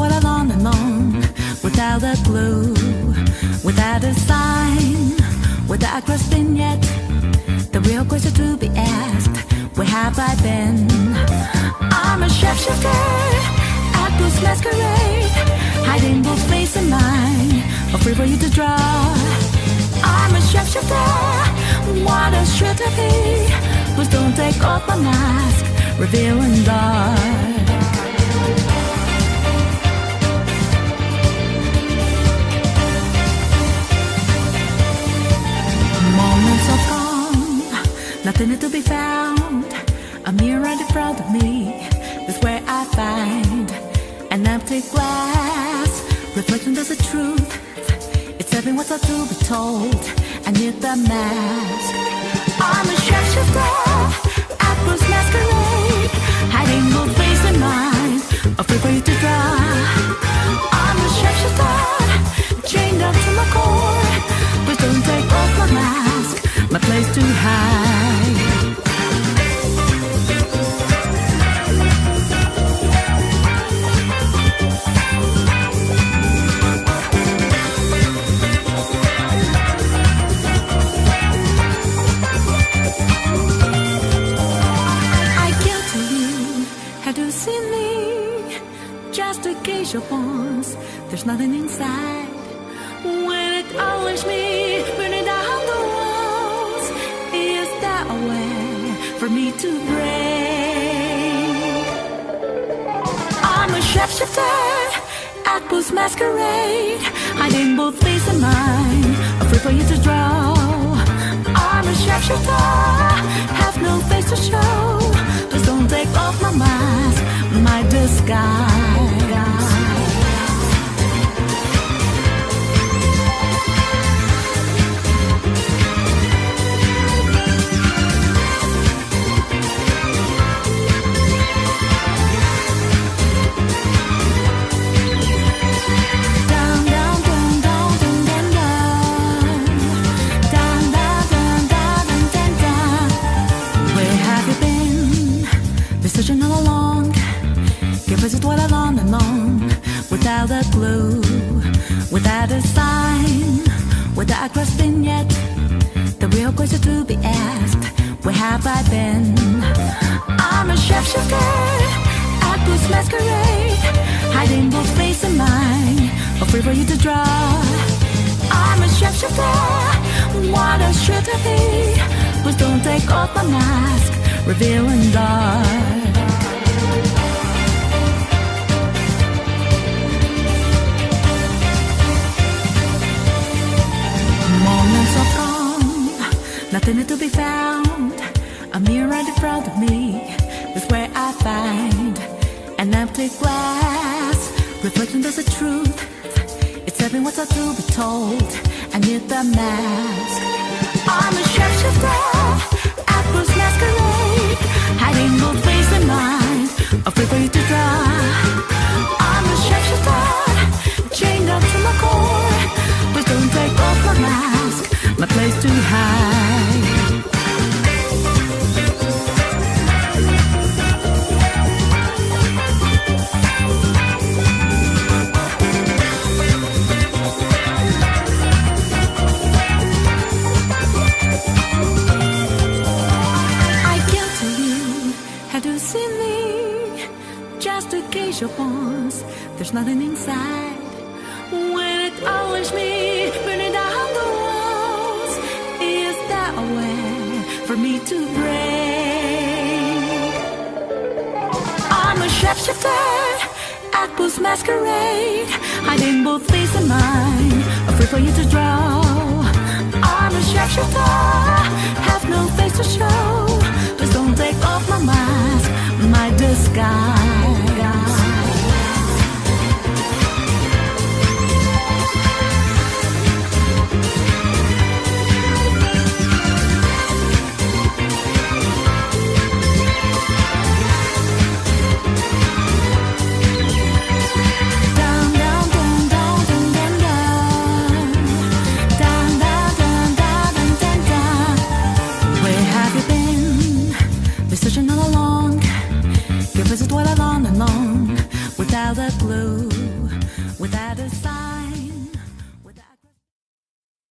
what I and without a clue, without a sign, without grasping yet. The real question to be asked, where have I been? I'm a shapeshifter at this masquerade, hiding both face and mind, a free for you to draw. I'm a shapeshifter, what a should to be? Please don't take off my mask, revealing dark. Nothing to be found. A mirror in front of me is where I find an empty glass, reflecting there's the truth. It's every what's to be told. I need the mask. I'm a shapeshifter, actress masquerade, hiding both face and mind, afraid for you to draw. I'm a shapeshifter, chained up to my core. Please don't take off my mask, my place to hide. A of once, there's nothing inside. When it always me, burning down the walls, is that a way for me to break? I'm a shapeshifter, actress masquerade, hiding both face and mind, afraid for you to draw. I'm a shapeshifter, have no face to show. Please don't take off my mask, my disguise. Without a clue, without a sign, without a question yet. The real question to be asked: Where have I been? I'm a shapeshifter, actress masquerade, hiding both face and mind, afraid for you to draw. I'm a shapeshifter, what a should I be? Please don't take off my mask, revealing dark. Nothing to be found. A mirror in front of me is where I find an empty glass, reflecting there's the truth. It's every what's to be told. I need the mask. I'm a shapeshifter, actress masquerade, hiding both face and mind, afraid for you to draw. I'm a shapeshifter, chained up to my core. Please don't take off my mask, my place to hide. Of once, there's nothing inside. When it always me, burning down the walls, is that a way for me to break? I'm a shapeshifter, actress masquerade, hiding both face and mind, afraid for you to draw. I'm a shapeshifter, have no face to show. Please don't take off my mask, my disguise.